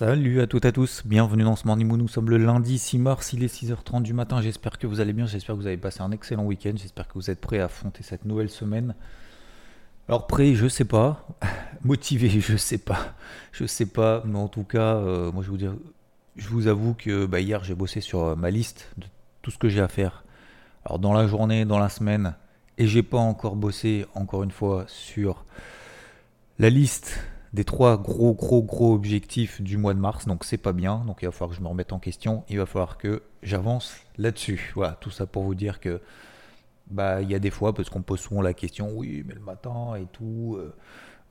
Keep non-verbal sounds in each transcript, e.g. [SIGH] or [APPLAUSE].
Salut à toutes et à tous, bienvenue dans ce Morning. Nous sommes le lundi 6 mars, il est 6h30 du matin. J'espère que vous allez bien, j'espère que vous avez passé un excellent week-end, j'espère que vous êtes prêts à affronter cette nouvelle semaine. Alors prêt, je sais pas. [LAUGHS] Motivé, je sais pas. Je sais pas, mais en tout cas, euh, moi je vous dire, je vous avoue que bah, hier j'ai bossé sur euh, ma liste de tout ce que j'ai à faire. Alors dans la journée, dans la semaine, et j'ai pas encore bossé encore une fois sur la liste des trois gros gros gros objectifs du mois de mars. Donc c'est pas bien. Donc il va falloir que je me remette en question. Il va falloir que j'avance là-dessus. Voilà, tout ça pour vous dire que bah il y a des fois parce qu'on pose souvent la question, oui mais le matin et tout. euh,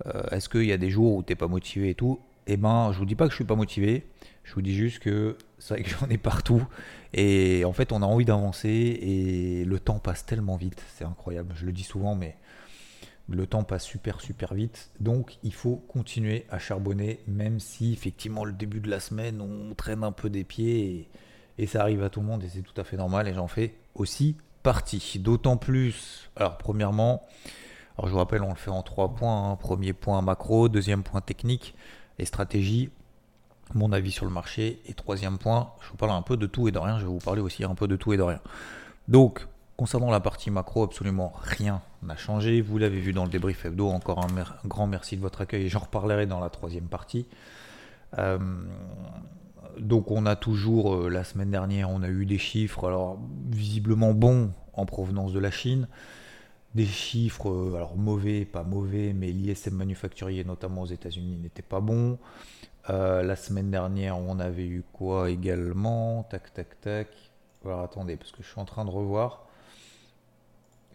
euh, Est-ce qu'il y a des jours où t'es pas motivé et tout? Eh ben, je vous dis pas que je suis pas motivé. Je vous dis juste que c'est vrai que j'en ai partout. Et en fait, on a envie d'avancer et le temps passe tellement vite. C'est incroyable. Je le dis souvent, mais le temps passe super super vite. Donc, il faut continuer à charbonner, même si effectivement le début de la semaine, on traîne un peu des pieds et, ça arrive à tout le monde et c'est tout à fait normal. Et j'en fais aussi partie. D'autant plus. Alors, premièrement. Alors je vous rappelle, on le fait en trois points. hein. Premier point macro, deuxième point technique et stratégie, mon avis sur le marché. Et troisième point, je vous parle un peu de tout et de rien. Je vais vous parler aussi un peu de tout et de rien. Donc, concernant la partie macro, absolument rien n'a changé. Vous l'avez vu dans le débrief hebdo. Encore un, grand merci de votre accueil et j'en reparlerai dans la troisième partie. Euh, donc on a toujours, euh, la semaine dernière, on a eu des chiffres, alors visiblement bons en provenance de la Chine des chiffres, euh, alors mauvais, pas mauvais, mais l'ISM manufacturier, notamment aux États-Unis, n'était pas bon. La semaine dernière, on avait eu quoi également? Tac, tac, tac. Alors attendez, parce que je suis en train de revoir.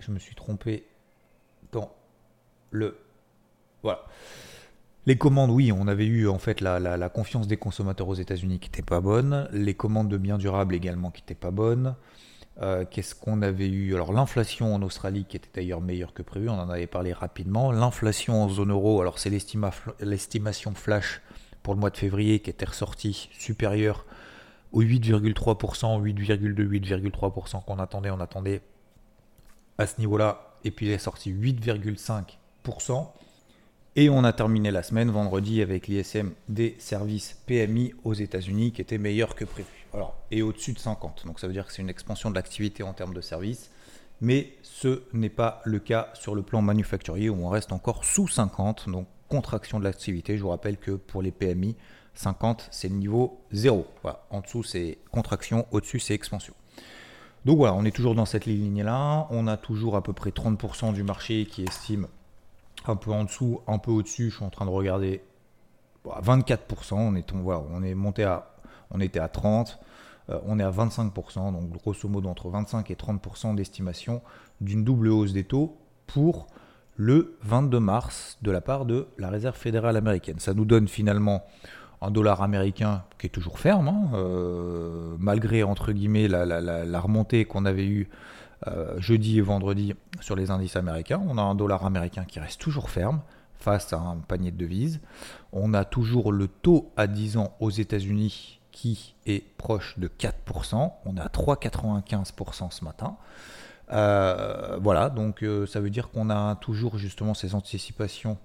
Je me suis trompé dans le. Voilà. Les commandes, oui, on avait eu en fait la, confiance des consommateurs aux États-Unis qui n'était pas bonne. Les commandes de biens durables également qui n'étaient pas bonnes. Euh, Qu'est-ce qu'on avait eu? Alors l'inflation en Australie qui était d'ailleurs meilleure que prévu, on en avait parlé rapidement. L'inflation en zone euro, alors c'est l'estima- l'estimation flash pour le mois de février qui était ressortie supérieure aux 8,3%, 8,2, 8,3% qu'on attendait. On attendait à ce niveau-là, et puis il est sorti 8,5%. Et on a terminé la semaine vendredi avec l'ISM des services PMI aux États-Unis qui était meilleur que prévu. Alors, et au-dessus de 50. Donc ça veut dire que c'est une expansion de l'activité en termes de services. Mais ce n'est pas le cas sur le plan manufacturier où on reste encore sous 50. Donc contraction de l'activité. Je vous rappelle que pour les PMI, 50 c'est le niveau 0. Voilà. En dessous c'est contraction, au-dessus c'est expansion. Donc voilà, on est toujours dans cette ligne-là. On a toujours à peu près 30% du marché qui estime un peu en dessous, un peu au-dessus. Je suis en train de regarder bon, à 24%. On est, on, voilà, on est monté à, on était à 30, euh, on est à 25%. Donc grosso modo entre 25 et 30% d'estimation d'une double hausse des taux pour le 22 mars de la part de la Réserve fédérale américaine. Ça nous donne finalement un dollar américain qui est toujours ferme, hein, euh, malgré entre guillemets la, remontée qu'on avait eue euh, jeudi et vendredi sur les indices américains. On a un dollar américain qui reste toujours ferme face à un panier de devises. On a toujours le taux à 10 ans aux États-Unis qui est proche de 4%. On est à 3,95% ce matin. Euh, voilà, donc ça veut dire qu'on a toujours justement ces anticipations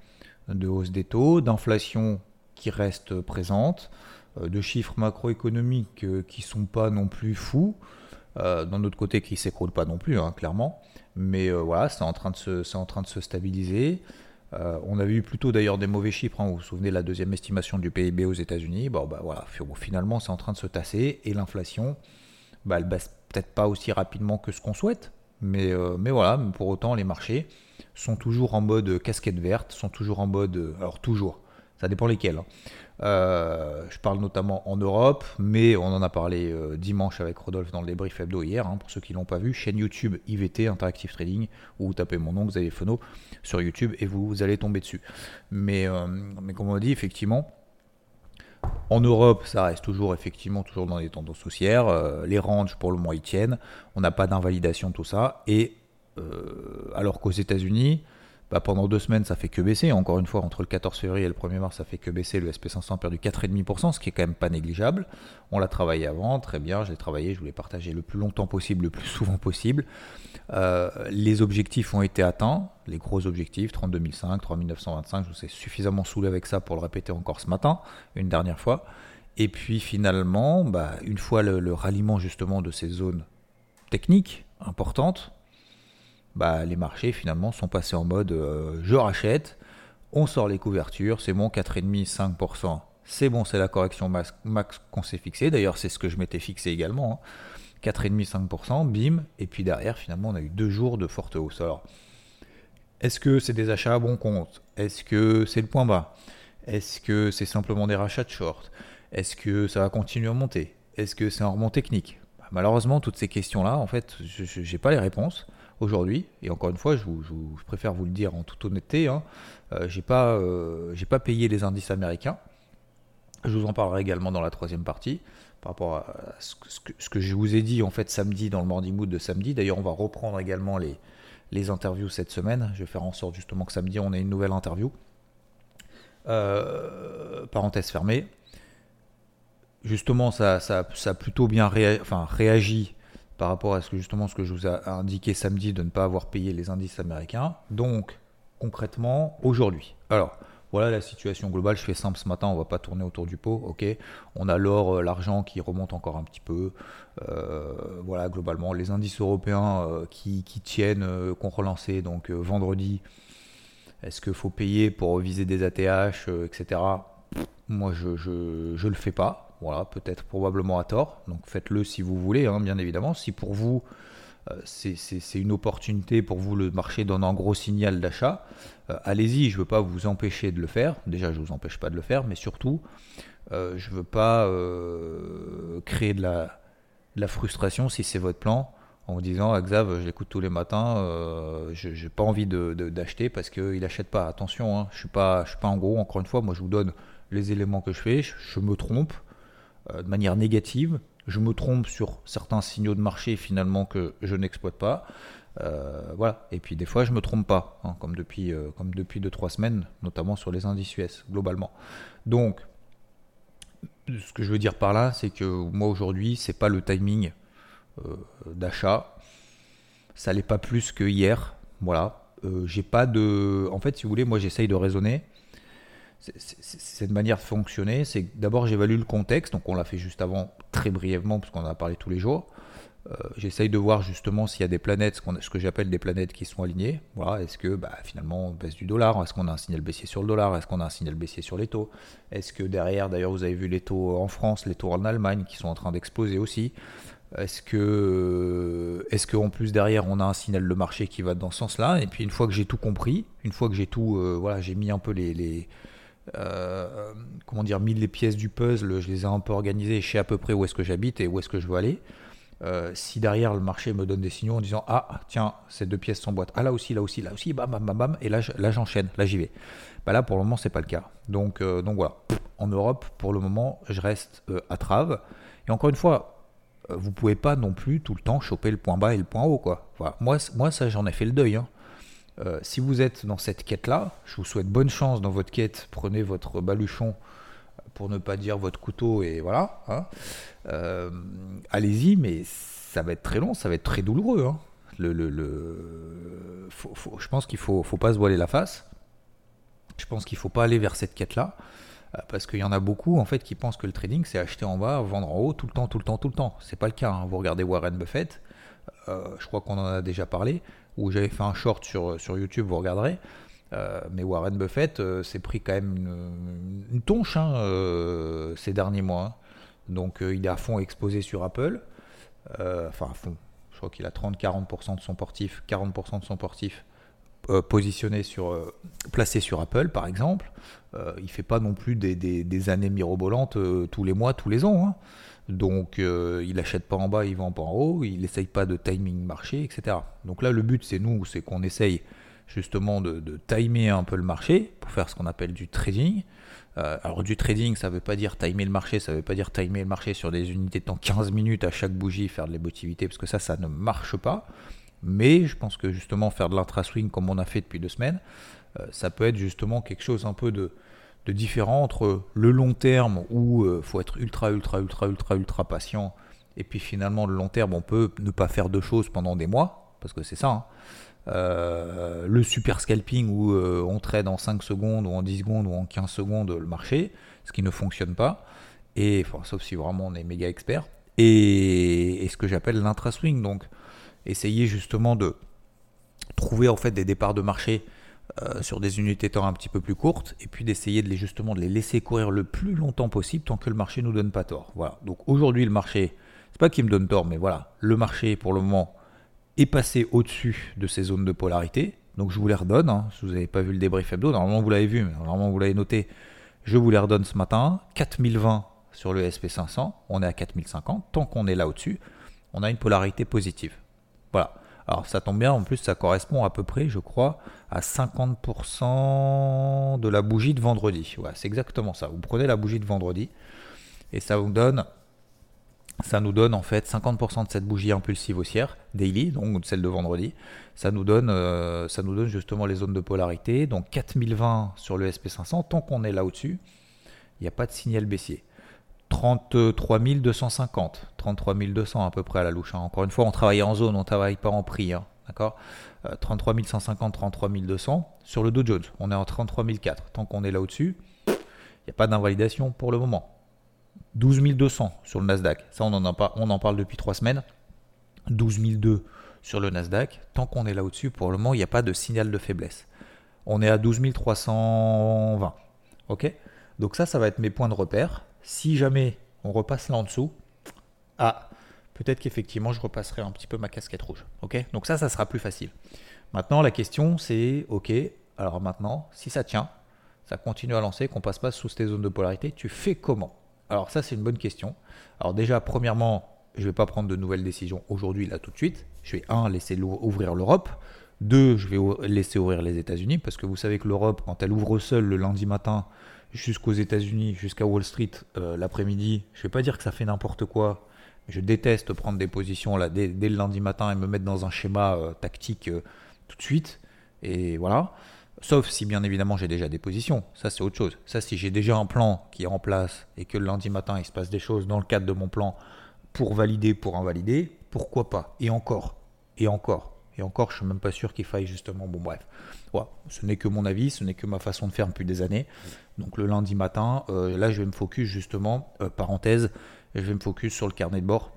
de hausse des taux, d'inflation qui reste présente, euh, de chiffres macroéconomiques euh, qui sont pas non plus fous, euh, d'un autre côté qui s'écroulent pas non plus, hein, clairement, mais voilà, c'est en train de se, en train de se stabiliser. On avait eu plutôt d'ailleurs des mauvais chiffres. hein. Vous vous souvenez la deuxième estimation du PIB aux États-Unis? Bon, bah voilà, fi- finalement, c'est en train de se tasser et l'inflation, bah, elle baisse peut-être pas aussi rapidement que ce qu'on souhaite, mais, mais voilà. pour autant, les marchés sont toujours en mode casquette verte, sont toujours en mode, alors toujours. Ça dépend lesquels. Hein. Euh, je parle notamment en Europe, mais on en a parlé euh, dimanche avec Rodolphe dans le débrief hebdo hier, hein, pour ceux qui ne l'ont pas vu, chaîne YouTube IVT, Interactive Trading, où vous tapez mon nom, Xavier Fono, sur YouTube, et vous, allez tomber dessus. Mais, euh, comme on dit, effectivement, en Europe, ça reste toujours effectivement toujours dans les tendances haussières. les ranges pour le mois ils tiennent. On n'a pas d'invalidation, tout ça. Et alors qu'aux États-Unis, bah, pendant deux semaines, ça fait que baisser. Encore une fois, entre le 14 février et le 1er mars, ça fait que baisser. Le SP500 a perdu 4,5%, ce qui est quand même pas négligeable. On l'a travaillé avant, très bien, je l'ai travaillé, je voulais partager le plus longtemps possible, le plus souvent possible. Euh, les objectifs ont été atteints, les gros objectifs, 32 3925, je vous ai suffisamment saoulé avec ça pour le répéter encore ce matin, une dernière fois. Et puis finalement, bah, une fois le ralliement justement de ces zones techniques importantes, bah, les marchés finalement sont passés en mode euh, je rachète, on sort les couvertures, c'est bon, 4,5-5%, c'est bon, c'est la correction max, qu'on s'est fixé. D'ailleurs, c'est ce que je m'étais fixé également. 4,5-5%, hein. bim, et puis derrière, finalement, on a eu deux jours de forte hausse. Alors, est-ce que c'est des achats à bon compte? Est-ce que c'est le point bas? Est-ce que c'est simplement des rachats de short? Est-ce que ça va continuer à monter? Est-ce que c'est un remont technique? Bah, Malheureusement, toutes ces questions-là, en fait, je n'ai pas les réponses aujourd'hui. Et encore une fois, je, préfère vous le dire en toute honnêteté, hein, euh, j'ai pas, euh, payé les indices américains. Je vous en parlerai également dans la troisième partie par rapport à ce que, je vous ai dit en fait samedi dans le Morning Mood de samedi. D'ailleurs, on va reprendre également les, interviews cette semaine. Je vais faire en sorte justement que samedi on ait une nouvelle interview. Euh, parenthèse fermée. Justement, ça, a plutôt bien réagi par rapport à ce que justement ce que je vous ai indiqué samedi de ne pas avoir payé les indices américains. Donc concrètement aujourd'hui. Alors voilà la situation globale. Je fais simple ce matin, on va pas tourner autour du pot. Ok, on a l'or, euh, l'argent qui remonte encore un petit peu. Euh, voilà globalement les indices européens euh, qui, tiennent, qu'on relancé donc vendredi. Est-ce qu'il faut payer pour viser des ATH, etc. Moi je, je, je le fais pas voilà, peut-être probablement à tort. Donc faites-le si vous voulez, hein, bien évidemment. Si pour vous, euh, c'est une opportunité, pour vous, le marché donne un gros signal d'achat, euh, allez-y, je ne veux pas vous empêcher de le faire. Déjà, je ne vous empêche pas de le faire, mais surtout, euh, je ne veux pas créer de la, frustration si c'est votre plan. En vous disant, ah, Xav, je l'écoute tous les matins, je n'ai pas envie d'acheter de, parce qu'il n'achète pas. Attention, hein, je ne suis, pas, je suis pas en gros, encore une fois, moi je vous donne les éléments que je fais, je me trompe, de manière négative. Je me trompe sur certains signaux de marché finalement que je n'exploite pas. Euh, voilà. Et puis des fois, je me trompe pas, hein, comme depuis euh, comme depuis deux trois semaines, notamment sur les indices US globalement. Donc, ce que je veux dire par là, c'est que moi aujourd'hui, c'est pas le timing d'achat. Ça l'est pas plus que hier. Voilà. j'ai pas de. En fait, si vous voulez, moi j'essaye de raisonner cette manière de fonctionner, c'est d'abord j'évalue le contexte, donc on l'a fait juste avant très brièvement parce qu'on en a parlé tous les jours. Euh, j'essaye de voir justement s'il y a des planètes, ce, que j'appelle des planètes qui sont alignées. Voilà, est-ce que bah, finalement on baisse du dollar? Est-ce qu'on a un signal baissier sur le dollar? Est-ce qu'on a un signal baissier sur les taux? Est-ce que derrière, d'ailleurs, vous avez vu les taux en France, les taux en Allemagne qui sont en train d'exploser aussi? Est-ce que, est-ce qu'en plus derrière on a un signal de marché qui va dans ce sens-là? Et puis une fois que j'ai tout compris, une fois que j'ai tout, euh, voilà, j'ai mis un peu les euh, comment dire, mis les pièces du puzzle, je les ai un peu organisées, je sais à peu près où est-ce que j'habite et où est-ce que je veux aller. Euh, si derrière le marché me donne des signaux en disant ah tiens ces deux pièces sont boîte ah là aussi là aussi là aussi bam bam bam bam et là là j'enchaîne là j'y vais. Bah là pour le moment c'est pas le cas. Donc euh, donc voilà. En Europe pour le moment je reste à trave. Et encore une fois vous pouvez pas non plus tout le temps choper le point bas et le point haut quoi. Moi moi ça j'en ai fait le deuil hein. Euh, si vous êtes dans cette quête-là, je vous souhaite bonne chance dans votre quête. Prenez votre baluchon, pour ne pas dire votre couteau, et voilà. Hein. Euh, allez-y, mais ça va être très long, ça va être très douloureux. Hein. Je pense qu'il faut, faut pas se voiler la face. Je pense qu'il faut pas aller vers cette quête-là. Euh, parce qu'il y en a beaucoup en fait qui pensent que le trading c'est acheter en bas, vendre en haut tout le temps, tout le temps, tout le temps. C'est pas le cas. Hein. Vous regardez Warren Buffett, je crois qu'on en a déjà parlé où j'avais fait un short sur, sur YouTube, vous regarderez. Euh, mais Warren Buffett euh, s'est pris quand même une, tonche hein, euh, ces derniers mois. Hein. Donc il est à fond exposé sur Apple. enfin à fond. Je crois qu'il a 30-40% de son portif, 40% de son portif euh, positionné sur, euh, placé sur Apple, par exemple, il ne fait pas non plus des, années mirobolantes tous les mois, tous les ans. Hein. Donc il n'achète pas en bas, il vend pas en haut, il n'essaye pas de timing marché, etc. Donc là, le but, c'est nous, c'est qu'on essaye justement de, timer un peu le marché pour faire ce qu'on appelle du trading. alors du trading, ça ne veut pas dire timer le marché, ça ne veut pas dire timer le marché sur des unités de temps 15 minutes à chaque bougie, faire de l'émotivité, parce que ça, ça ne marche pas. Mais je pense que justement faire de l'intra-swing comme on a fait depuis deux semaines, euh, ça peut être justement quelque chose un peu de, différent entre le long terme où il euh, faut être ultra, ultra, ultra, ultra, ultra patient. Et puis finalement, le long terme, on peut ne pas faire deux choses pendant des mois, parce que c'est ça. Hein. Euh, le super scalping où on trade en 5 secondes ou en 10 secondes ou en 15 secondes le marché, ce qui ne fonctionne pas. Et sauf si vraiment on est méga expert. Et, et ce que j'appelle l'intra-swing. Donc, essayer justement de trouver en fait des départs de marché euh, sur des unités temps un petit peu plus courtes et puis d'essayer de les justement de les laisser courir le plus longtemps possible tant que le marché nous donne pas tort. Voilà. Donc aujourd'hui le marché, c'est pas qu'il me donne tort, mais voilà, le marché pour le moment est passé au-dessus de ces zones de polarité. Donc je vous les redonne. Hein. Si vous n'avez pas vu le débrief hebdo, normalement vous l'avez vu, mais normalement vous l'avez noté. Je vous les redonne ce matin. 4020 sur le SP500, on est à 4050. Tant qu'on est là au-dessus, on a une polarité positive. Voilà. Alors ça tombe bien, en plus ça correspond à peu près, je crois, à 50% de la bougie de vendredi. Ouais, c'est exactement ça. Vous prenez la bougie de vendredi et ça vous donne, ça nous donne en fait 50% de cette bougie impulsive haussière daily, donc celle de vendredi. Ça nous donne, euh, ça nous donne justement les zones de polarité. Donc 4020 sur le SP500, tant qu'on est là au-dessus, il n'y a pas de signal baissier. 33 250, 33 200 à peu près à la louche. Hein. Encore une fois, on travaille en zone, on ne travaille pas en prix. Hein. D'accord? 33 150, 33 200. Sur le Dow Jones, on est en 33 004. Tant qu'on est là au-dessus, il n'y a pas d'invalidation pour le moment. 12 200 sur le Nasdaq. Ça, on en, parle depuis trois semaines. 12 200 sur le Nasdaq. Tant qu'on est là au-dessus, pour le moment, il n'y a pas de signal de faiblesse. On est à 12 320. Ok? Donc ça, ça va être mes points de repère. Si jamais on repasse là en dessous, ah, peut-être qu'effectivement je repasserai un petit peu ma casquette rouge. Ok? Donc ça, ça sera plus facile. Maintenant, la question c'est, ok, alors maintenant, si ça tient, ça continue à lancer, qu'on passe pas sous ces zones de polarité, tu fais comment? Alors ça, c'est une bonne question. Alors déjà, premièrement, je ne vais pas prendre de nouvelles décisions aujourd'hui, là, tout de suite. Je vais, un, laisser ouvrir l'Europe. Deux, je vais laisser ouvrir les États-Unis, parce que vous savez que l'Europe, quand elle ouvre seule le lundi matin, jusqu'aux États-Unis, jusqu'à Wall Street euh, l'après-midi. Je vais pas dire que ça fait n'importe quoi. Je déteste prendre des positions là dès, le lundi matin et me mettre dans un schéma euh, tactique euh, tout de suite. Et voilà. Sauf si bien évidemment j'ai déjà des positions. Ça c'est autre chose. Ça si j'ai déjà un plan qui est en place et que le lundi matin il se passe des choses dans le cadre de mon plan pour valider, pour invalider, pourquoi pas? Et encore. Et encore. Et encore, je suis même pas sûr qu'il faille justement. Bon, bref. ce n'est que mon avis, ce n'est que ma façon de faire depuis des années. Donc le lundi matin, euh, là, je vais me focus justement, euh, parenthèse, je vais me focus sur le carnet de bord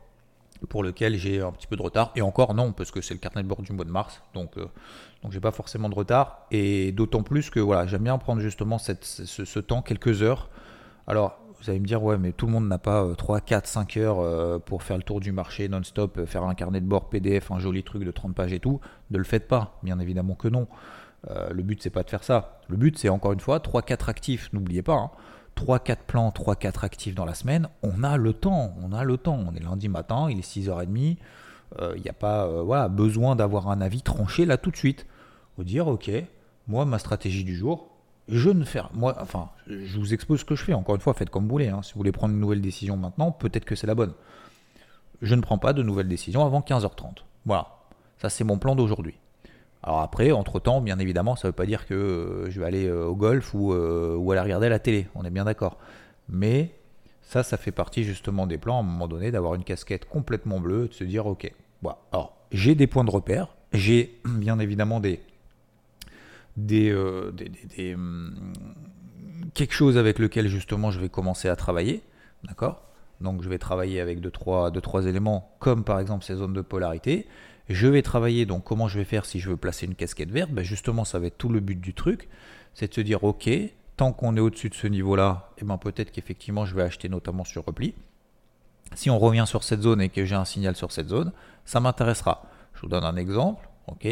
pour lequel j'ai un petit peu de retard. Et encore non, parce que c'est le carnet de bord du mois de mars. Donc, euh, donc j'ai pas forcément de retard. Et d'autant plus que voilà, j'aime bien prendre justement ce, temps, quelques heures. Alors, vous allez me dire, ouais, mais tout le monde n'a pas 3, 4, 5 heures euh, pour faire le tour du marché non-stop, euh, faire un carnet de bord PDF, un joli truc de 30 pages et tout. Ne le faites pas, bien évidemment que non. Euh, le but, c'est pas de faire ça. Le but, c'est encore une fois 3-4 actifs, n'oubliez pas. 3-4 hein. plans, 3-4 actifs dans la semaine, on a le temps, on a le temps. On est lundi matin, il est 6h30. Il n'y a pas besoin d'avoir un avis tranché là tout de suite. Vous dire, ok, moi, ma stratégie du jour, je ne fais moi, enfin, je vous expose ce que je fais. Encore une fois, faites comme vous voulez. Hein. Si vous voulez prendre une nouvelle décision maintenant, peut-être que c'est la bonne. Je ne prends pas de nouvelles décisions avant 15h30. Voilà, ça c'est mon plan d'aujourd'hui. Alors après, entre-temps, bien évidemment, ça ne veut pas dire que euh, je vais aller euh, au golf ou, euh, ou aller regarder la télé, on est bien d'accord. Mais ça, ça fait partie justement des plans à un moment donné d'avoir une casquette complètement bleue, de se dire, ok, voilà. alors j'ai des points de repère, j'ai [CLEARS THROAT] bien évidemment des, euh, des, des, hum, quelque chose avec lequel justement je vais commencer à travailler. D'accord? Donc je vais travailler avec deux trois, deux, trois éléments, comme par exemple ces zones de polarité. Je vais travailler, donc comment je vais faire si je veux placer une casquette verte? Ben Justement, ça va être tout le but du truc. C'est de se dire, ok, tant qu'on est au-dessus de ce niveau-là, et eh ben peut-être qu'effectivement je vais acheter notamment sur repli. Si on revient sur cette zone et que j'ai un signal sur cette zone, ça m'intéressera. Je vous donne un exemple. ok?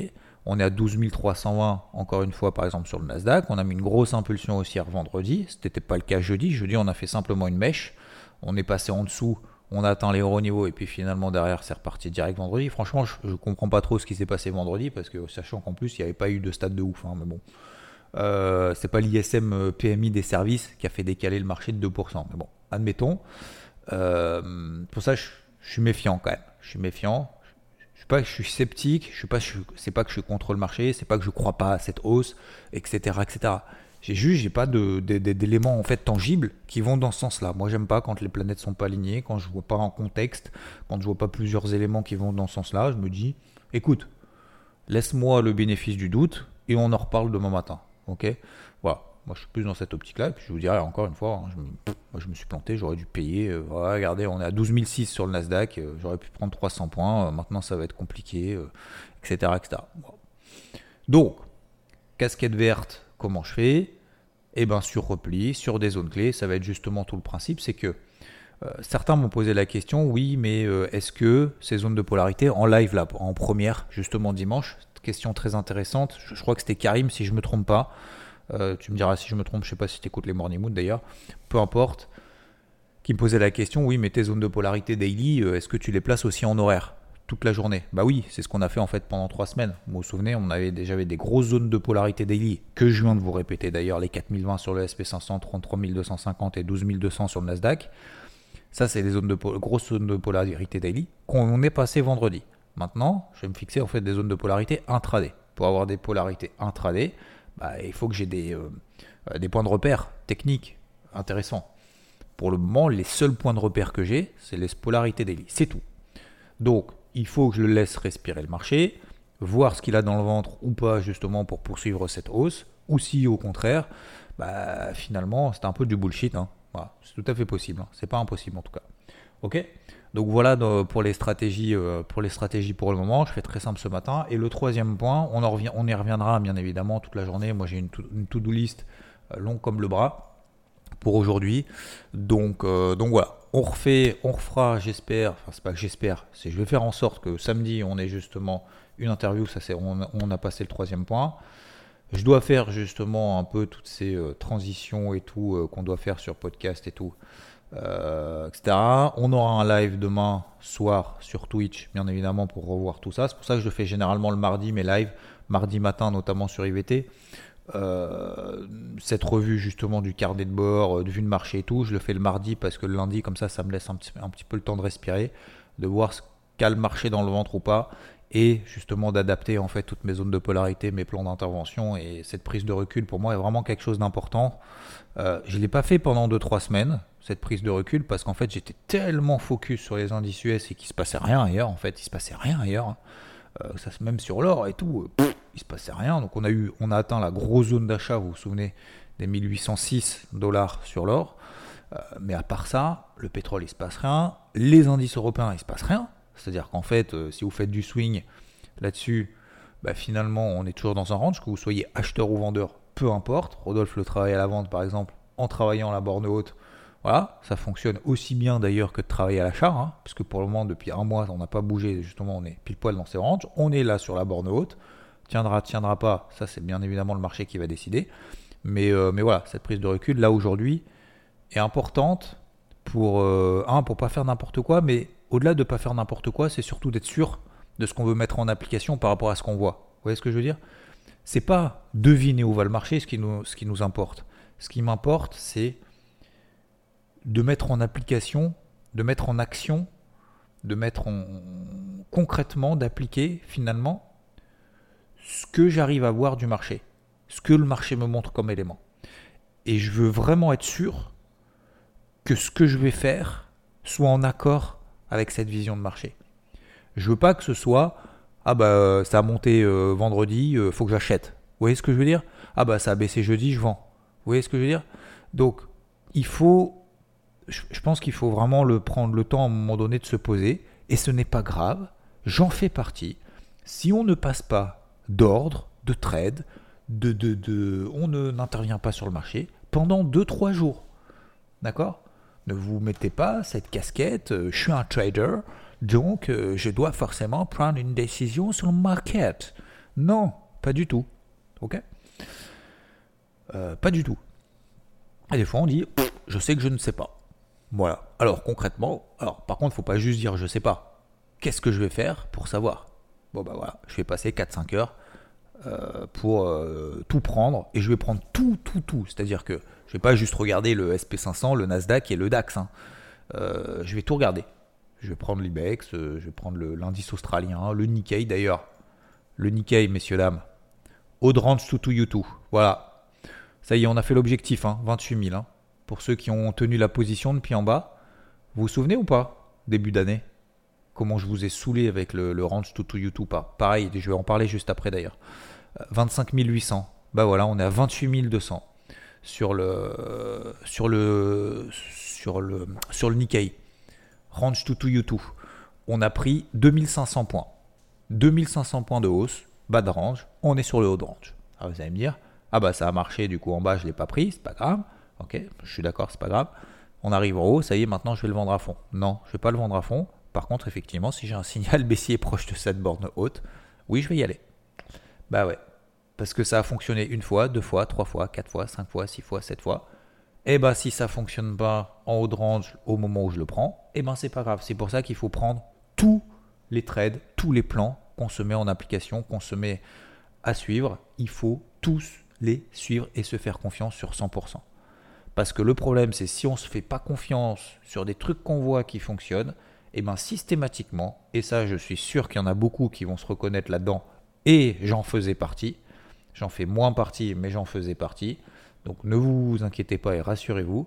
On est à 12 320, encore une fois, par exemple, sur le Nasdaq. On a mis une grosse impulsion haussière vendredi. Ce n'était pas le cas jeudi. Jeudi, on a fait simplement une mèche. On est passé en dessous. On a atteint les hauts niveaux et puis finalement derrière c'est reparti direct vendredi. Franchement, je, ne comprends pas trop ce qui s'est passé vendredi parce que sachant qu'en plus il n'y avait pas eu de stade de ouf. Hein, mais bon, euh, c'est pas l'ISM euh, PMI des services qui a fait décaler le marché de 2%. Mais bon, admettons. Euh, pour ça, je, suis méfiant quand même. Je suis méfiant pas que je suis sceptique, je suis pas, c'est pas que je suis contre le marché, c'est pas que je crois pas à cette hausse, etc., etc. J'ai juste, j'ai pas d'éléments en fait tangibles qui vont dans ce sens-là. Moi, j'aime pas quand les planètes sont pas alignées, quand je vois pas un contexte, quand je vois pas plusieurs éléments qui vont dans ce sens-là. Je me dis, écoute, laisse-moi le bénéfice du doute et on en reparle demain matin. Ok? Voilà. Moi, je suis plus dans cette optique-là. Et puis, je vous dirais encore une fois, hein, je, moi, je me suis planté, j'aurais dû payer. Euh, regardez, on est à 12 006 sur le Nasdaq, euh, j'aurais pu prendre 300 points. Euh, maintenant, ça va être compliqué, etc. etc. Donc, casquette verte, comment je fais? Eh bien, sur repli, sur des zones clés, ça va être justement tout le principe. C'est que certains m'ont posé la question oui, mais est-ce que ces zones de polarité en live, là, en première, justement dimanche, question très intéressante. Je, je crois que c'était Karim, si je ne me trompe pas. Euh, tu me diras si je me trompe, je sais pas si tu écoutes les Morning Mood d'ailleurs, peu importe, qui me posait la question, oui, mais tes zones de polarité daily, euh, est-ce que tu les places aussi en horaire toute la journée? Bah oui, c'est ce qu'on a fait en fait pendant trois semaines. Vous vous souvenez, on avait déjà des grosses zones de polarité daily, que je viens de vous répéter d'ailleurs, les 4020 sur le SP500, 33250 et 12200 sur le Nasdaq. Ça, c'est les zones de grosses zones de polarité daily qu'on est passé vendredi. Maintenant, je vais me fixer en fait des zones de polarité intraday. Pour avoir des polarités intraday, bah, il faut que j'ai des, euh, euh, des points de repère techniques intéressants. Pour le moment, les seuls points de repère que j'ai, c'est les polarités daily. C'est tout. Donc, il faut que je le laisse respirer le marché, voir ce qu'il a dans le ventre ou pas, justement, pour poursuivre cette hausse. Ou si, au contraire, bah, finalement, c'est un peu du bullshit. Hein. c'est tout à fait possible. Hein. C'est pas impossible, en tout cas. Ok? Donc voilà pour les stratégies euh, pour les stratégies pour le moment. Je fais très simple ce matin. Et le troisième point, on, y reviendra bien évidemment toute la journée. Moi j'ai une, to-do list euh, longue comme le bras pour aujourd'hui. Donc, euh, donc voilà, on refait, on refera, j'espère, enfin c'est pas que j'espère, c'est je vais faire en sorte que samedi on ait justement une interview, ça c'est on, a passé le troisième point. Je dois faire justement un peu toutes ces transitions et tout qu'on doit faire sur podcast et tout. Euh, etc. On aura un live demain soir sur Twitch, bien évidemment, pour revoir tout ça. C'est pour ça que je fais généralement le mardi mes lives, mardi matin notamment sur IVT. Euh, cette revue justement du carnet de bord, euh, de vue de marché et tout, je le fais le mardi parce que le lundi, comme ça, ça me laisse un petit, un petit peu le temps de respirer, de voir ce qu'a le marché dans le ventre ou pas, et justement d'adapter en fait toutes mes zones de polarité, mes plans d'intervention et cette prise de recul pour moi est vraiment quelque chose d'important. Euh, je ne l'ai pas fait pendant 2-3 semaines, cette prise de recul, parce qu'en fait j'étais tellement focus sur les indices US et qu'il se passait rien ailleurs, en fait il se passait rien ailleurs, euh, ça, même sur l'or et tout, il euh, il se passait rien, donc on a, eu, on a atteint la grosse zone d'achat, vous vous souvenez, des 1806 dollars sur l'or, mais à part ça, le pétrole il se passe rien, les indices européens il se passe rien, c'est-à-dire qu'en fait si vous faites du swing là-dessus, bah, finalement on est toujours dans un range, que vous soyez acheteur ou vendeur, peu importe. Rodolphe le travaille à la vente, par exemple, en travaillant la borne haute. Voilà, ça fonctionne aussi bien d'ailleurs que de travailler à l'achat, hein, parce que pour le moment, depuis un mois, on n'a pas bougé, justement, on est pile poil dans ces ranges. On est là sur la borne haute. Tiendra, tiendra pas, ça c'est bien évidemment le marché qui va décider. Mais, euh, mais voilà, cette prise de recul, là aujourd'hui, est importante pour, euh, un, pour pas faire n'importe quoi, mais au-delà de pas faire n'importe quoi, c'est surtout d'être sûr de ce qu'on veut mettre en application par rapport à ce qu'on voit. Vous voyez ce que je veux dire? C'est pas deviner où va le marché ce qui nous, ce qui nous importe. Ce qui m'importe, c'est de mettre en application, de mettre en action, de mettre en, concrètement, d'appliquer finalement ce que j'arrive à voir du marché, ce que le marché me montre comme élément. Et je veux vraiment être sûr que ce que je vais faire soit en accord avec cette vision de marché. Je veux pas que ce soit ah bah euh, ça a monté euh, vendredi, euh, faut que j'achète. Vous voyez ce que je veux dire? Ah bah ça a baissé jeudi, je vends. Vous voyez ce que je veux dire? Donc il faut, je pense qu'il faut vraiment le prendre le temps à un moment donné de se poser, et ce n'est pas grave, j'en fais partie. Si on ne passe pas d'ordre, de trade, de, de, de on n'intervient pas sur le marché pendant 2-3 jours. D'accord? Ne vous mettez pas cette casquette, je suis un trader, donc, euh, je dois forcément prendre une décision sur le market. Non, pas du tout. Ok? Pas du tout. Et des fois, on dit, je sais que je ne sais pas. Voilà. Alors concrètement, alors par contre, faut pas juste dire je sais pas. Qu'est-ce que je vais faire pour savoir Bon bah voilà, je vais passer 4-5 heures euh, pour euh, tout prendre et je vais prendre tout, tout, tout. C'est-à-dire que je vais pas juste regarder le SP500, le Nasdaq et le DAX. Hein. Euh, je vais tout regarder. Je vais prendre l'IBEX, je vais prendre l'indice australien, le Nikkei d'ailleurs. Le Nikkei, messieurs, dames. Audrange to YouTube. Voilà. Ça y est, on a fait l'objectif, hein, 28 000. Hein pour ceux qui ont tenu la position depuis en bas. Vous vous souvenez ou pas Début d'année? Comment je vous ai saoulé avec le, range to, YouTube pas? Pareil, je vais en parler juste après d'ailleurs. 25 euh, 800. Bah voilà, on est à 28 200 sur le sur le sur le sur le Nikkei. Range to, YouTube. On a pris 2500 points. 2500 points de hausse, bas de range, on est sur le haut de range. Alors vous allez me dire, ah bah ça a marché, du coup en bas je l'ai pas pris, c'est pas grave. Ok, je suis d'accord, c'est pas grave. On arrive en haut, ça y est, maintenant je vais le vendre à fond. Non, je vais pas le vendre à fond. Par contre, effectivement, si j'ai un signal [LAUGHS] baissier proche de cette borne haute, oui, je vais y aller. Bah ouais. Parce que ça a fonctionné une fois, deux fois, trois fois, quatre fois, cinq fois, six fois, sept fois. Et eh bah si ça fonctionne pas en haut de range au moment où je le prends, et eh ben c'est pas grave. C'est pour ça qu'il faut prendre tous les trades, tous les plans qu'on se met en application, qu'on se met à suivre. Il faut tous les suivre et se faire confiance sur 100%. Parce que le problème, c'est si on ne se fait pas confiance sur des trucs qu'on voit qui fonctionnent, et eh bien systématiquement, et ça je suis sûr qu'il y en a beaucoup qui vont se reconnaître là-dedans, et j'en faisais partie, j'en fais moins partie, mais j'en faisais partie, donc ne vous inquiétez pas et rassurez-vous,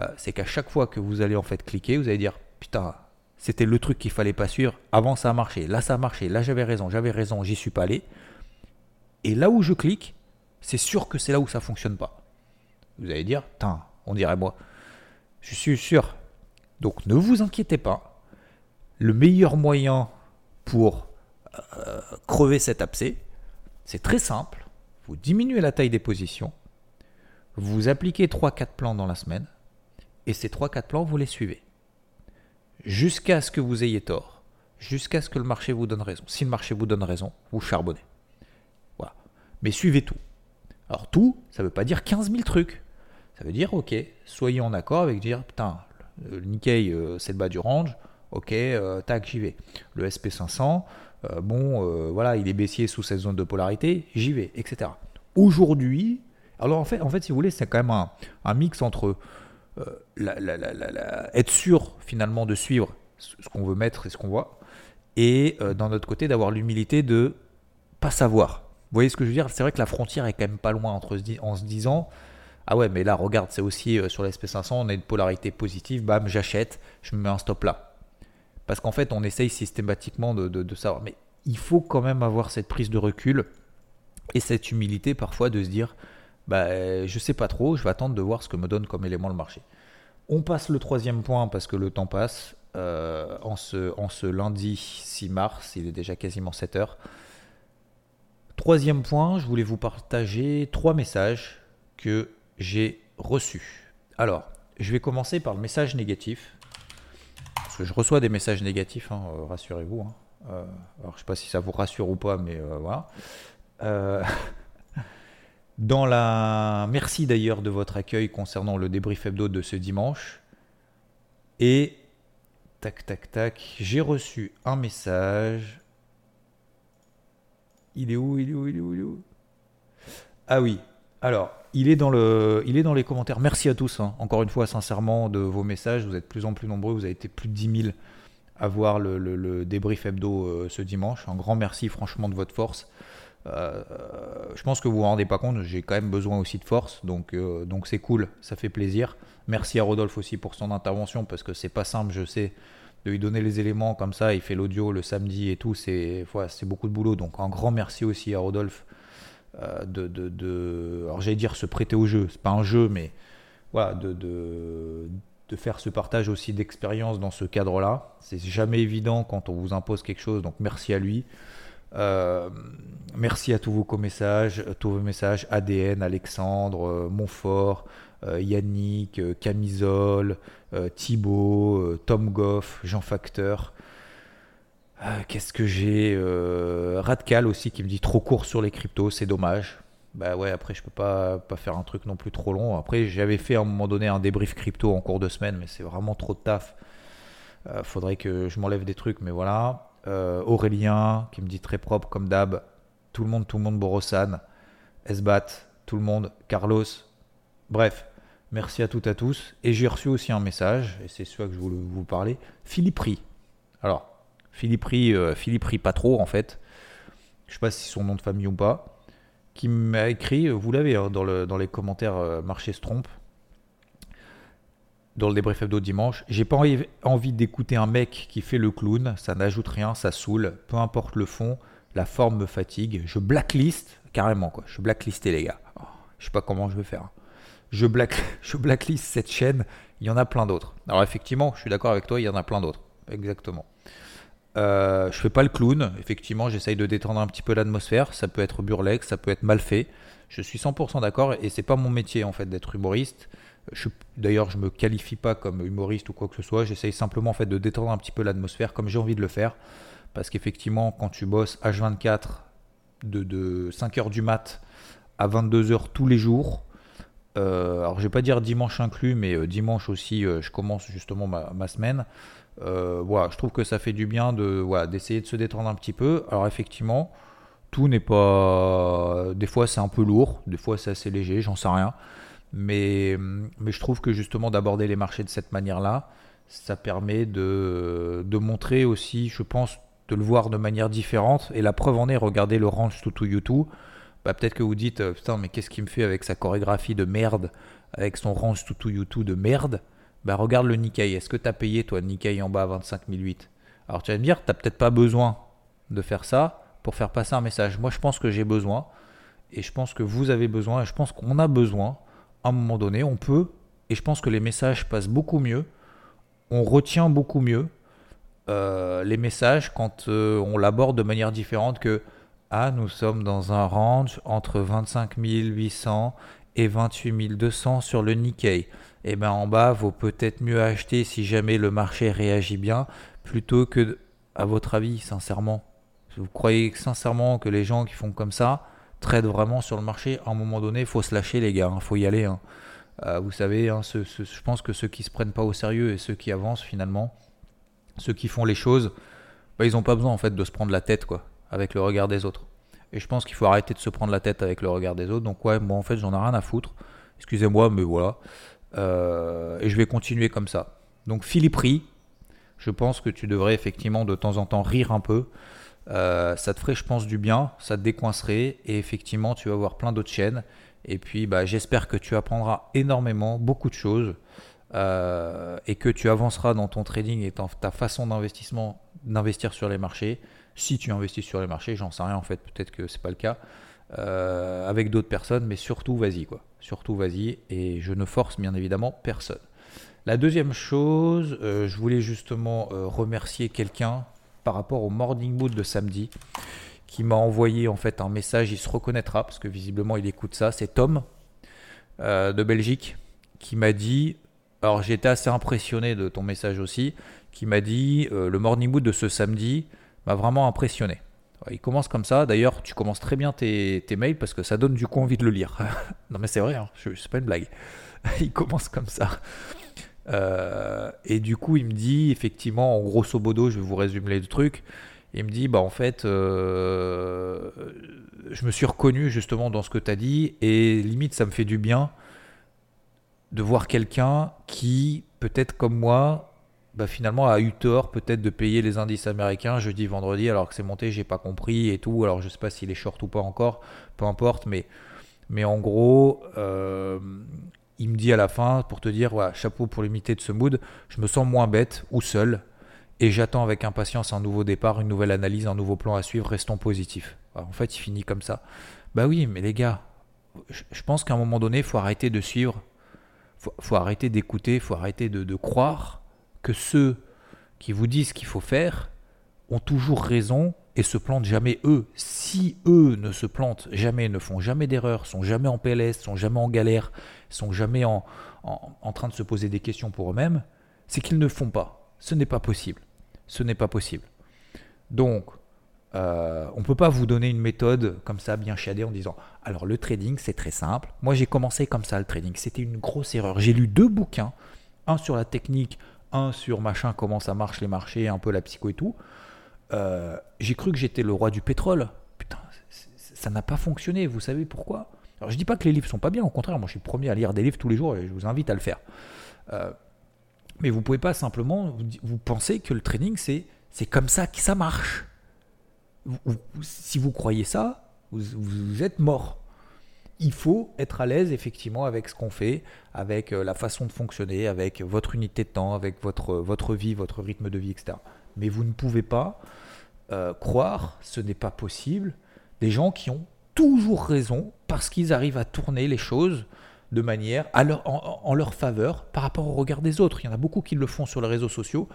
euh, c'est qu'à chaque fois que vous allez en fait cliquer, vous allez dire, putain, c'était le truc qu'il fallait pas suivre, avant ça a marché, là ça a marché, là j'avais raison, j'avais raison, j'y suis pas allé, et là où je clique, c'est sûr que c'est là où ça fonctionne pas. Vous allez dire, on dirait moi. Je suis sûr. Donc ne vous inquiétez pas. Le meilleur moyen pour euh, crever cet abcès, c'est très simple. Vous diminuez la taille des positions. Vous appliquez 3-4 plans dans la semaine. Et ces 3-4 plans, vous les suivez. Jusqu'à ce que vous ayez tort. Jusqu'à ce que le marché vous donne raison. Si le marché vous donne raison, vous charbonnez. Voilà. Mais suivez tout. Alors tout, ça ne veut pas dire 15 000 trucs. Ça veut dire, ok, soyez en accord avec dire, putain, le Nikkei, euh, c'est le bas du range, ok, euh, tac, j'y vais. Le SP500, euh, bon, voilà, il est baissier sous cette zone de polarité, j'y vais, etc. Aujourd'hui, alors en fait, en fait, si vous voulez, c'est quand même un, mix entre être sûr finalement de suivre ce qu'on veut mettre et ce qu'on voit, et d'un autre côté d'avoir l'humilité de pas savoir. Vous voyez ce que je veux dire? C'est vrai que la frontière est quand même pas loin entre en se disant ah ouais, mais là, regarde, c'est aussi euh, sur l'SP500, on a une polarité positive, bam, j'achète, je me mets un stop là. Parce qu'en fait, on essaye systématiquement de, savoir. Mais il faut quand même avoir cette prise de recul et cette humilité parfois de se dire bah, je sais pas trop, je vais attendre de voir ce que me donne comme élément le marché. On passe le troisième point parce que le temps passe. Euh, en, ce, en ce lundi 6 mars, il est déjà quasiment 7 heures. Troisième point, je voulais vous partager trois messages que j'ai reçu. Alors, je vais commencer par le message négatif. Parce que je reçois des messages négatifs, hein, euh, rassurez-vous. Hein. Euh, alors, je ne sais pas si ça vous rassure ou pas, mais euh, voilà. [LAUGHS] dans la. Merci d'ailleurs de votre accueil concernant le débrief hebdo de ce dimanche. Et. Tac, tac, tac. J'ai reçu un message. Il est où Il est où Il est où Il est où? Ah oui. Alors, il est dans, le, les commentaires. Merci à tous, hein. encore une fois, sincèrement, de vos messages. Vous êtes plus en plus nombreux. Vous avez été plus de 10 000 à voir le, débrief hebdo euh, ce dimanche. Un grand merci, franchement, de votre force. Euh, je pense que vous vous rendez pas compte, j'ai quand même besoin aussi de force, donc euh, donc c'est cool, ça fait plaisir. Merci à Rodolphe aussi pour son intervention parce que c'est pas simple, je sais, de lui donner les éléments comme ça. Il fait l'audio le samedi et tout, c'est c'est beaucoup de boulot. Donc un grand merci aussi à Rodolphe de, de, de, alors se prêter au jeu, c'est pas un jeu, mais voilà, de, de, de faire ce partage aussi d'expérience dans ce cadre-là. C'est jamais évident quand on vous impose quelque chose, donc merci à lui. Euh, merci à tous vos messages, tous vos messages ADN, Alexandre, euh, Montfort, Yannick, Camisole, Thibaut, Tom Goff, Jean Facteur. Qu'est-ce que j'ai Radcal aussi qui me dit trop court sur les cryptos, c'est dommage. Bah ouais, après je peux pas, pas faire un truc non plus trop long. Après j'avais fait à un moment donné un débrief crypto en cours de semaine, mais c'est vraiment trop de taf. faudrait que je m'enlève des trucs, mais voilà. Aurélien qui me dit très propre comme d'hab. Tout le monde, tout le monde, Borosan, Esbat, tout le monde, Carlos. Bref, merci à toutes et à tous. Et j'ai reçu aussi un message, et c'est celui que je voulais vous parler. Philippe Rie. Alors, Philippe Rie, euh, Philippe pas trop en fait. Je sais pas si son nom de famille ou pas. Qui m'a écrit, vous l'avez hein, dans, le, dans les commentaires, euh, Marché se trompe dans le débrief hebdo dimanche. J'ai pas envie d'écouter un mec qui fait le clown, ça n'ajoute rien, ça saoule, peu importe le fond, la forme me fatigue. Je blacklist carrément quoi. Je blacklisté les gars. Oh, je sais pas comment je vais faire. Je, black, [LAUGHS] je blacklist cette chaîne. Il y en a plein d'autres. Alors effectivement, je suis d'accord avec toi, il y en a plein d'autres. Exactement. Euh, je fais pas le clown. Effectivement, j'essaye de détendre un petit peu l'atmosphère. Ça peut être burlesque, ça peut être mal fait. Je suis 100% d'accord et c'est pas mon métier en fait d'être humoriste. D'ailleurs, je me qualifie pas comme humoriste ou quoi que ce soit. J'essaye simplement en fait de détendre un petit peu l'atmosphère comme j'ai envie de le faire. Parce qu'effectivement, quand tu bosses H24 de, de 5h du mat à 22h tous les jours, euh, alors je vais pas dire dimanche inclus, mais euh, dimanche aussi, euh, je commence justement ma, semaine. Voilà, je trouve que ça fait du bien de voilà, d'essayer de se détendre un petit peu. Alors effectivement, tout n'est pas. Des fois c'est un peu lourd, des fois c'est assez léger, j'en sais rien. Mais, mais je trouve que justement d'aborder les marchés de cette manière-là, ça permet de, de montrer aussi, je pense, de le voir de manière différente. Et la preuve en est, regardez le range Tutu YouTube. Bah, peut-être que vous dites, euh, putain, mais qu'est-ce qu'il me fait avec sa chorégraphie de merde, avec son range Tutu YouTube de merde? Bah, regarde le Nikkei. Est-ce que tu as payé, toi, Nikkei en bas à 25 008 Alors, tu vas me dire, tu peut-être pas besoin de faire ça pour faire passer un message. Moi, je pense que j'ai besoin. Et je pense que vous avez besoin. Et je pense qu'on a besoin. À un moment donné, on peut. Et je pense que les messages passent beaucoup mieux. On retient beaucoup mieux euh, les messages quand euh, on l'aborde de manière différente que ah, nous sommes dans un range entre 25 800 et 28 200 sur le Nikkei. Eh bien en bas, vaut peut-être mieux acheter si jamais le marché réagit bien, plutôt que, à votre avis, sincèrement, vous croyez sincèrement que les gens qui font comme ça traitent vraiment sur le marché? À un moment donné, faut se lâcher, les gars, hein, faut y aller. Hein. Euh, vous savez, hein, je pense que ceux qui se prennent pas au sérieux et ceux qui avancent finalement, ceux qui font les choses, bah, ils n'ont pas besoin en fait de se prendre la tête quoi, avec le regard des autres. Et je pense qu'il faut arrêter de se prendre la tête avec le regard des autres. Donc ouais, moi en fait j'en ai rien à foutre. Excusez-moi, mais voilà. Euh, et je vais continuer comme ça. Donc Philippe Rie, je pense que tu devrais effectivement de temps en temps rire un peu. Euh, ça te ferait, je pense, du bien, ça te décoincerait, et effectivement, tu vas voir plein d'autres chaînes. Et puis, bah, j'espère que tu apprendras énormément, beaucoup de choses. Euh, et que tu avanceras dans ton trading et dans ta façon d'investissement, d'investir sur les marchés, si tu investis sur les marchés, j'en sais rien en fait, peut-être que c'est pas le cas, euh, avec d'autres personnes, mais surtout vas-y quoi, surtout vas-y, et je ne force bien évidemment personne. La deuxième chose, euh, je voulais justement remercier quelqu'un par rapport au morning mood de samedi qui m'a envoyé en fait un message, il se reconnaîtra parce que visiblement il écoute ça, c'est Tom de Belgique qui m'a dit alors j'étais assez impressionné de ton message aussi, qui m'a dit euh, le morning mood de ce samedi m'a vraiment impressionné. Il commence comme ça. D'ailleurs, tu commences très bien tes, mails parce que ça donne du coup envie de le lire. [LAUGHS] non mais c'est vrai, hein, c'est pas une blague. [LAUGHS] il commence comme ça. Euh, et du coup, il me dit effectivement, en grosso modo, je vais vous résumer les trucs. Il me dit, bah en fait, euh, je me suis reconnu justement dans ce que tu as dit et limite, ça me fait du bien de voir quelqu'un qui, peut-être comme moi, bah, finalement a eu tort peut-être de payer les indices américains jeudi, vendredi, alors que c'est monté, j'ai pas compris et tout. Alors je sais pas s'il est short ou pas encore, peu importe, mais, mais en gros, euh, il me dit à la fin pour te dire, voilà, chapeau pour limiter de ce mood, je me sens moins bête ou seul. Et j'attends avec impatience un nouveau départ, une nouvelle analyse, un nouveau plan à suivre, restons positifs. en fait, il finit comme ça. Bah oui, mais les gars, je pense qu'à un moment donné, il faut arrêter de suivre faut, faut arrêter d'écouter, faut arrêter de, croire que ceux qui vous disent qu'il faut faire ont toujours raison et se plantent jamais eux. Si eux ne se plantent jamais, ne font jamais d'erreur, sont jamais en PLS, sont jamais en galère, sont jamais en, en train de se poser des questions pour eux-mêmes, c'est qu'ils ne font pas. Ce n'est pas possible. Ce n'est pas possible. Donc, euh, on ne peut pas vous donner une méthode comme ça, bien chiadée, en disant alors le trading, c'est très simple. Moi, j'ai commencé comme ça le trading. C'était une grosse erreur. J'ai lu deux bouquins, un sur la technique, un sur machin, comment ça marche les marchés, un peu la psycho et tout. Euh, j'ai cru que j'étais le roi du pétrole. Putain, ça n'a pas fonctionné. Vous savez pourquoi? Alors, je dis pas que les livres sont pas bien. Au contraire, moi, je suis le premier à lire des livres tous les jours et je vous invite à le faire. Euh, mais vous pouvez pas simplement vous, vous penser que le trading, c'est c'est comme ça que ça marche si vous croyez ça, vous, êtes mort. Il faut être à l'aise effectivement avec ce qu'on fait, avec euh, la façon de fonctionner, avec votre unité de temps, avec votre, votre vie, votre rythme de vie, etc. Mais vous ne pouvez pas euh, croire, ce n'est pas possible, des gens qui ont toujours raison parce qu'ils arrivent à tourner les choses de manière en, leur faveur par rapport au regard des autres. Il y en a beaucoup qui le font sur les réseaux sociaux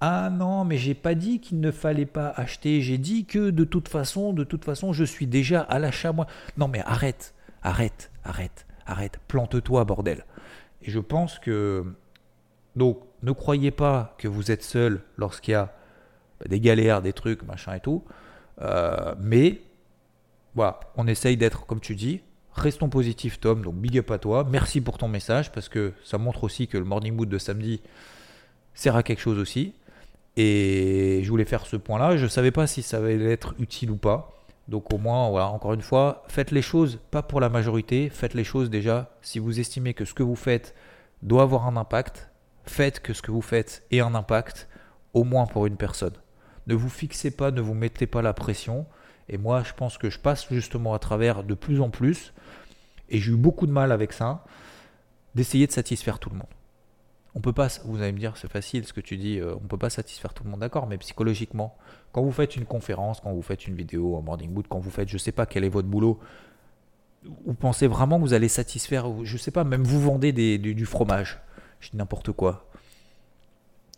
ah non, mais j'ai pas dit qu'il ne fallait pas acheter. J'ai dit que de toute façon, de toute façon, je suis déjà à l'achat. Non mais arrête, arrête, arrête, arrête. Plante-toi, bordel. Et je pense que donc ne croyez pas que vous êtes seul lorsqu'il y a des galères, des trucs, machin et tout. Euh, mais voilà, on essaye d'être comme tu dis. Restons positifs, Tom. Donc big up à toi. Merci pour ton message parce que ça montre aussi que le morning mood de samedi sert à quelque chose aussi. Et je voulais faire ce point-là. Je ne savais pas si ça allait être utile ou pas. Donc au moins, voilà, encore une fois, faites les choses pas pour la majorité, faites les choses déjà si vous estimez que ce que vous faites doit avoir un impact, faites que ce que vous faites ait un impact au moins pour une personne. Ne vous fixez pas, ne vous mettez pas la pression. Et moi, je pense que je passe justement à travers de plus en plus, et j'ai eu beaucoup de mal avec ça, d'essayer de satisfaire tout le monde on peut pas, vous allez me dire, c'est facile ce que tu dis, euh, on peut pas satisfaire tout le monde, d'accord, mais psychologiquement, quand vous faites une conférence, quand vous faites une vidéo en morning boot, quand vous faites, je sais pas quel est votre boulot, vous pensez vraiment que vous allez satisfaire, je sais pas, même vous vendez du, fromage, je dis n'importe quoi.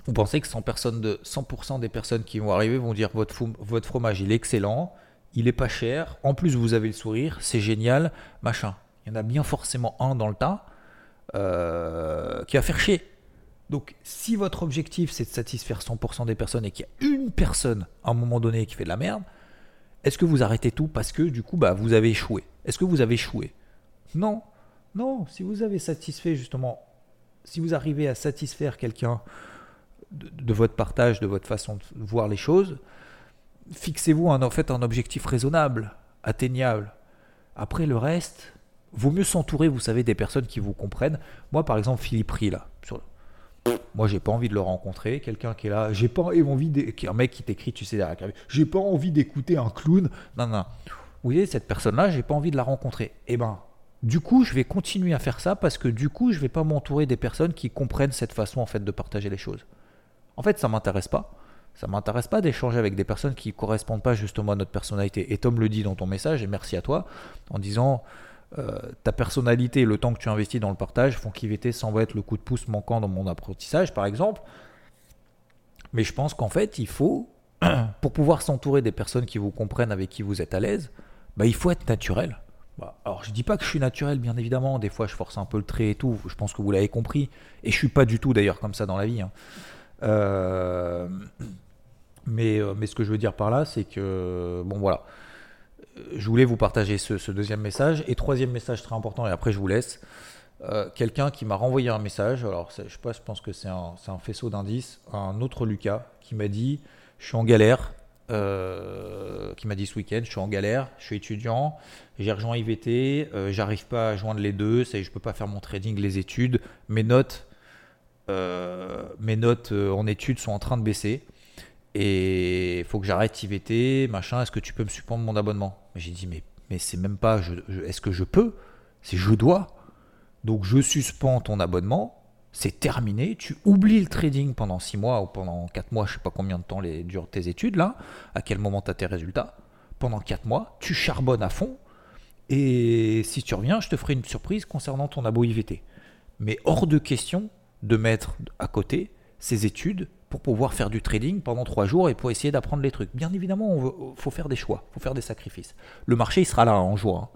Vous pensez que 100%, personnes de, 100 des personnes qui vont arriver vont dire votre, votre fromage il est excellent, il est pas cher, en plus vous avez le sourire, c'est génial, machin. Il y en a bien forcément un dans le tas euh, qui va faire chier donc, si votre objectif c'est de satisfaire 100% des personnes et qu'il y a une personne à un moment donné qui fait de la merde, est-ce que vous arrêtez tout parce que du coup bah, vous avez échoué? Est-ce que vous avez échoué? Non, non. Si vous avez satisfait justement, si vous arrivez à satisfaire quelqu'un de, votre partage, de votre façon de voir les choses, fixez-vous en fait un objectif raisonnable, atteignable. Après le reste, vaut mieux s'entourer, vous savez, des personnes qui vous comprennent. Moi, par exemple, Philippe Rie, là, sur, moi, j'ai pas envie de le rencontrer. Quelqu'un qui est là, j'ai pas envie mec qui t'écrit, tu sais, derrière j'ai pas envie d'écouter un clown. Non, non. Vous voyez, cette personne-là, j'ai pas envie de la rencontrer. Eh ben, du coup, je vais continuer à faire ça parce que du coup, je vais pas m'entourer des personnes qui comprennent cette façon en fait de partager les choses. En fait, ça m'intéresse pas. Ça m'intéresse pas d'échanger avec des personnes qui correspondent pas justement à notre personnalité. Et Tom le dit dans ton message, et merci à toi, en disant euh, ta personnalité et le temps que tu investis dans le partage font qu'IVT semble être le coup de pouce manquant dans mon apprentissage, par exemple. Mais je pense qu'en fait, il faut, [CLEARS THROAT] pour pouvoir s'entourer des personnes qui vous comprennent, avec qui vous êtes à l'aise, bah, il faut être naturel. Bah, alors, je dis pas que je suis naturel, bien évidemment. Des fois, je force un peu le trait et tout. Je pense que vous l'avez compris. Et je suis pas du tout, d'ailleurs, comme ça dans la vie. Hein. Euh, [CLEARS THROAT] mais, euh, mais ce que je veux dire par là, c'est que, bon, voilà je voulais vous partager ce, deuxième message. Et troisième message très important, et après je vous laisse. Euh, quelqu'un qui m'a renvoyé un message, alors je je pense que c'est un, faisceau d'indices, un autre Lucas qui m'a dit Je suis en galère, euh, qui m'a dit ce week-end Je suis en galère, je suis étudiant, j'ai rejoint IVT, euh, j'arrive pas à joindre les deux, ça, je peux pas faire mon trading, les études, mes notes, mes notes en études sont en train de baisser et faut que j'arrête IVT, machin, est-ce que tu peux me suspendre mon abonnement? J'ai dit, mais, mais c'est même pas, est-ce que je peux? C'est je dois. Donc je suspends ton abonnement, c'est terminé, tu oublies le trading pendant 6 mois ou pendant 4 mois, je sais pas combien de temps les, durent tes études là, à quel moment tu as tes résultats? Pendant 4 mois, tu charbonnes à fond, et si tu reviens, je te ferai une surprise concernant ton abo IVT. Mais hors de question de mettre à côté ces études pour pouvoir faire du trading pendant trois jours et pour essayer d'apprendre les trucs. Bien évidemment, il faut faire des choix, il faut faire des sacrifices. Le marché, il sera là en juin.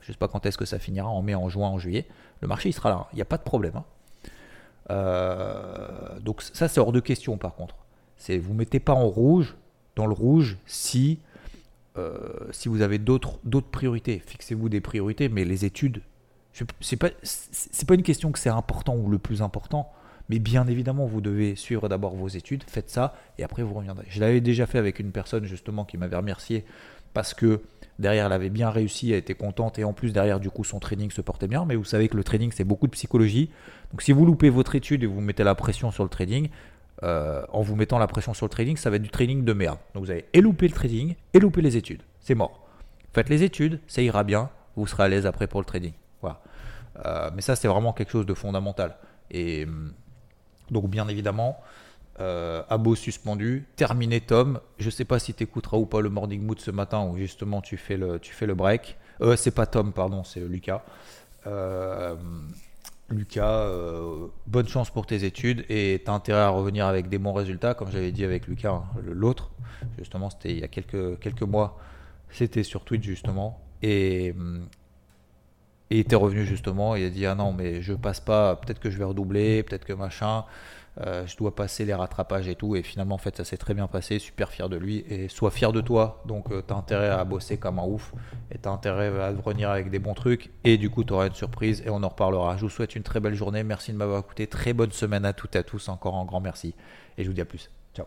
Je ne sais pas quand est-ce que ça finira, en mai, en juin, en juillet. Le marché, il sera là, il n'y a pas de problème. Hein. Euh, donc ça, c'est hors de question par contre. C'est vous mettez pas en rouge dans le rouge si, euh, vous avez d'autres priorités. Fixez-vous des priorités, mais les études, c'est pas, pas une question que c'est important ou le plus important. Mais bien évidemment, vous devez suivre d'abord vos études, faites ça, et après vous reviendrez. Je l'avais déjà fait avec une personne justement qui m'avait remercié parce que derrière elle avait bien réussi, elle était contente, et en plus derrière du coup son training se portait bien. Mais vous savez que le training c'est beaucoup de psychologie. Donc si vous loupez votre étude et vous mettez la pression sur le trading, euh, en vous mettant la pression sur le trading, ça va être du trading de merde. Donc vous avez et loupé le trading et loupé les études. C'est mort. Faites les études, ça ira bien, vous serez à l'aise après pour le trading. Voilà. Euh, mais ça c'est vraiment quelque chose de fondamental. Et hum, donc bien évidemment, euh, Abo suspendu, terminé Tom. Je sais pas si tu écouteras ou pas le Morning Mood ce matin où justement tu fais le, tu fais le break. Euh, c'est pas Tom, pardon, c'est Lucas. Euh, Lucas, bonne chance pour tes études et tu as intérêt à revenir avec des bons résultats, comme j'avais dit avec Lucas, hein, l'autre. Justement, c'était il y a quelques, quelques mois. C'était sur Twitch justement. Et, et il était revenu justement, il a dit ah non mais je passe pas, peut-être que je vais redoubler, peut-être que machin, euh, je dois passer les rattrapages et tout, et finalement en fait ça s'est très bien passé, super fier de lui, et sois fier de toi, donc euh, t'as intérêt à bosser comme un ouf, et t'as intérêt à revenir avec des bons trucs, et du coup t'auras une surprise, et on en reparlera. Je vous souhaite une très belle journée, merci de m'avoir écouté, très bonne semaine à toutes et à tous, encore un grand merci, et je vous dis à plus. Ciao.